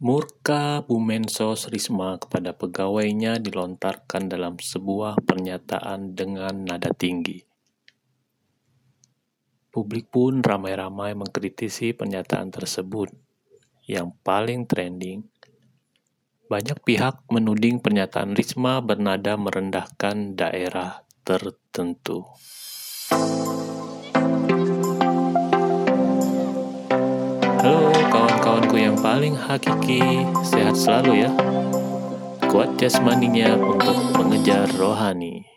Murka Bu Mensos Risma kepada pegawainya dilontarkan dalam sebuah pernyataan dengan nada tinggi. Publik pun ramai-ramai mengkritisi pernyataan tersebut. Yang paling trending, banyak pihak menuding pernyataan Risma bernada merendahkan daerah tertentu. Paling hakiki, sehat selalu ya. Kuat jasmaninya untuk mengejar rohani.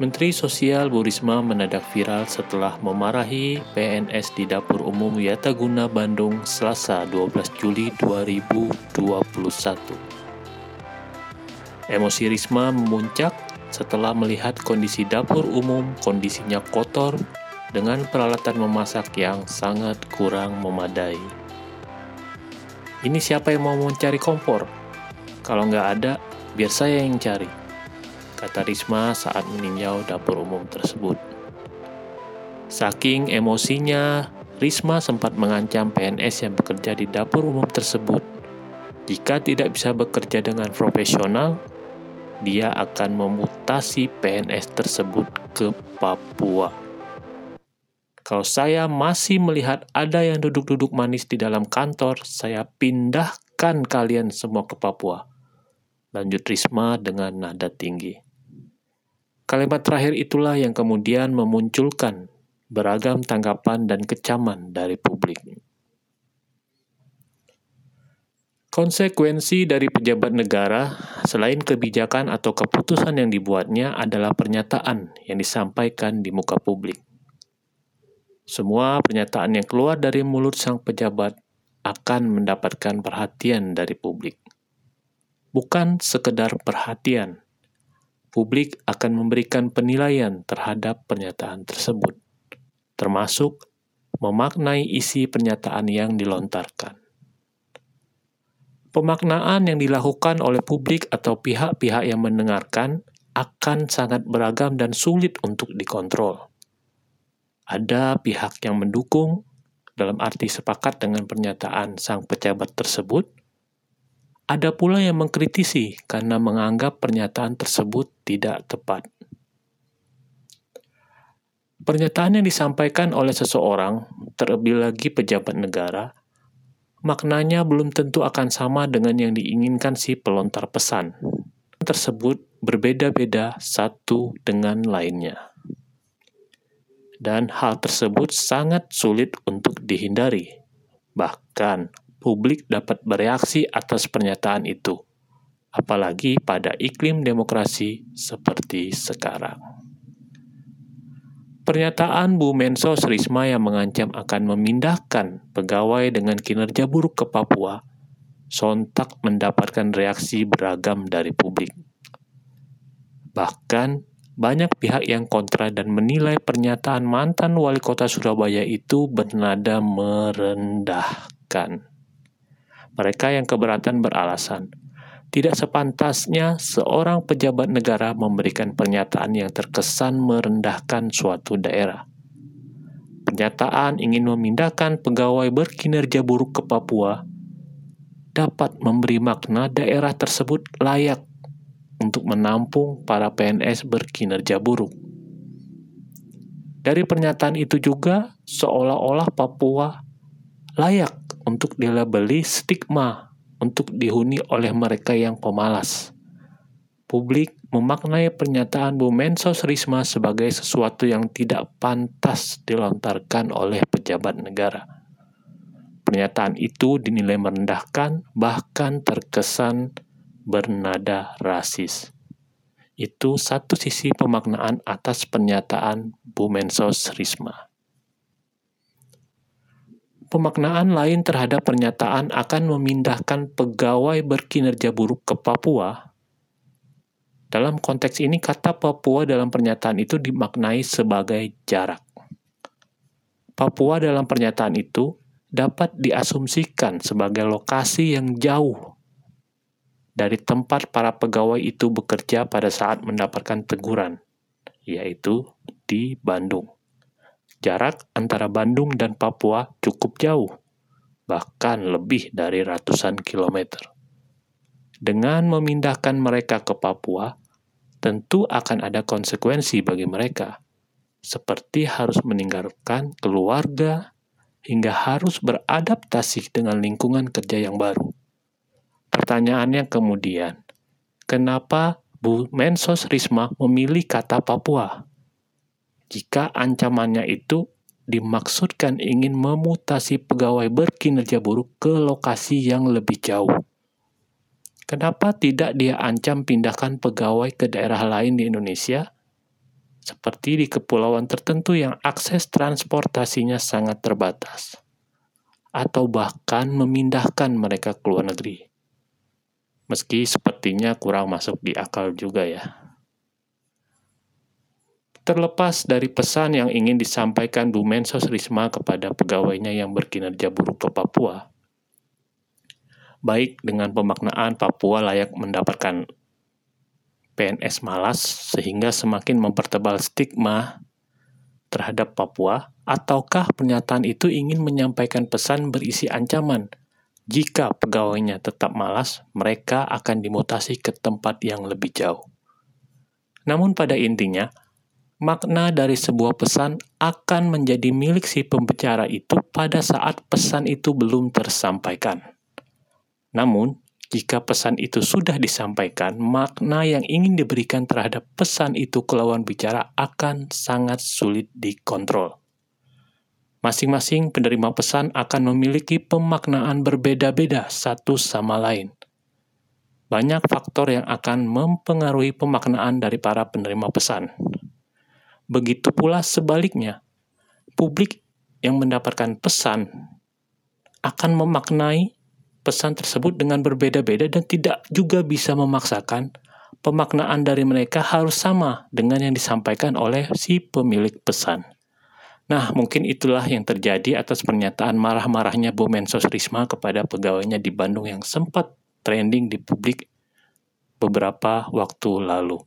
Menteri Sosial Bu Risma menadak viral setelah memarahi PNS di Dapur Umum Yataguna Bandung Selasa 12 Juli 2021. Emosi Risma memuncak setelah melihat kondisi dapur umum kondisinya kotor dengan peralatan memasak yang sangat kurang memadai. Ini siapa yang mau mencari kompor? Kalau nggak ada, biar saya yang cari, kata Risma saat meninjau dapur umum tersebut. Saking emosinya, Risma sempat mengancam PNS yang bekerja di dapur umum tersebut. Jika tidak bisa bekerja dengan profesional, dia akan memutasi PNS tersebut ke Papua. Kalau saya masih melihat ada yang duduk-duduk manis di dalam kantor, saya pindahkan kalian semua ke Papua. Lanjut Risma dengan nada tinggi. Kalimat terakhir itulah yang kemudian memunculkan beragam tanggapan dan kecaman dari publik. Konsekuensi dari pejabat negara, selain kebijakan atau keputusan yang dibuatnya, adalah pernyataan yang disampaikan di muka publik. Semua pernyataan yang keluar dari mulut sang pejabat akan mendapatkan perhatian dari publik. Bukan sekedar perhatian, publik akan memberikan penilaian terhadap pernyataan tersebut, termasuk memaknai isi pernyataan yang dilontarkan. Pemaknaan yang dilakukan oleh publik atau pihak-pihak yang mendengarkan akan sangat beragam dan sulit untuk dikontrol ada pihak yang mendukung dalam arti sepakat dengan pernyataan sang pejabat tersebut. Ada pula yang mengkritisi karena menganggap pernyataan tersebut tidak tepat. Pernyataan yang disampaikan oleh seseorang, terlebih lagi pejabat negara, maknanya belum tentu akan sama dengan yang diinginkan si pelontar pesan. Tersebut berbeda-beda satu dengan lainnya dan hal tersebut sangat sulit untuk dihindari. Bahkan, publik dapat bereaksi atas pernyataan itu, apalagi pada iklim demokrasi seperti sekarang. Pernyataan Bu Menso Risma yang mengancam akan memindahkan pegawai dengan kinerja buruk ke Papua sontak mendapatkan reaksi beragam dari publik. Bahkan banyak pihak yang kontra dan menilai pernyataan mantan wali kota Surabaya itu bernada merendahkan. Mereka yang keberatan beralasan, tidak sepantasnya seorang pejabat negara memberikan pernyataan yang terkesan merendahkan suatu daerah. Pernyataan ingin memindahkan pegawai berkinerja buruk ke Papua dapat memberi makna daerah tersebut layak untuk menampung para PNS berkinerja buruk. Dari pernyataan itu juga seolah-olah Papua layak untuk dilabeli stigma untuk dihuni oleh mereka yang pemalas. Publik memaknai pernyataan Bu Mensos Risma sebagai sesuatu yang tidak pantas dilontarkan oleh pejabat negara. Pernyataan itu dinilai merendahkan, bahkan terkesan bernada rasis. Itu satu sisi pemaknaan atas pernyataan Bu Mensos Risma. Pemaknaan lain terhadap pernyataan akan memindahkan pegawai berkinerja buruk ke Papua. Dalam konteks ini, kata Papua dalam pernyataan itu dimaknai sebagai jarak. Papua dalam pernyataan itu dapat diasumsikan sebagai lokasi yang jauh dari tempat para pegawai itu bekerja pada saat mendapatkan teguran, yaitu di Bandung. Jarak antara Bandung dan Papua cukup jauh, bahkan lebih dari ratusan kilometer. Dengan memindahkan mereka ke Papua, tentu akan ada konsekuensi bagi mereka, seperti harus meninggalkan keluarga hingga harus beradaptasi dengan lingkungan kerja yang baru. Pertanyaannya kemudian, kenapa Bu Mensos Risma memilih kata Papua? Jika ancamannya itu dimaksudkan ingin memutasi pegawai berkinerja buruk ke lokasi yang lebih jauh. Kenapa tidak dia ancam pindahkan pegawai ke daerah lain di Indonesia, seperti di kepulauan tertentu yang akses transportasinya sangat terbatas, atau bahkan memindahkan mereka ke luar negeri? Meski sepertinya kurang masuk di akal juga ya. Terlepas dari pesan yang ingin disampaikan Bu Mensos Risma kepada pegawainya yang berkinerja buruk ke Papua, baik dengan pemaknaan Papua layak mendapatkan PNS malas sehingga semakin mempertebal stigma terhadap Papua, ataukah pernyataan itu ingin menyampaikan pesan berisi ancaman jika pegawainya tetap malas, mereka akan dimutasi ke tempat yang lebih jauh. Namun pada intinya, makna dari sebuah pesan akan menjadi milik si pembicara itu pada saat pesan itu belum tersampaikan. Namun, jika pesan itu sudah disampaikan, makna yang ingin diberikan terhadap pesan itu ke lawan bicara akan sangat sulit dikontrol. Masing-masing penerima pesan akan memiliki pemaknaan berbeda-beda satu sama lain. Banyak faktor yang akan mempengaruhi pemaknaan dari para penerima pesan. Begitu pula sebaliknya, publik yang mendapatkan pesan akan memaknai pesan tersebut dengan berbeda-beda dan tidak juga bisa memaksakan pemaknaan dari mereka harus sama dengan yang disampaikan oleh si pemilik pesan. Nah, mungkin itulah yang terjadi atas pernyataan marah-marahnya Bu Mensos Risma kepada pegawainya di Bandung yang sempat trending di publik beberapa waktu lalu.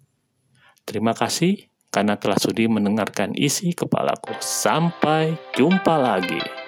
Terima kasih karena telah sudi mendengarkan isi kepalaku. Sampai jumpa lagi.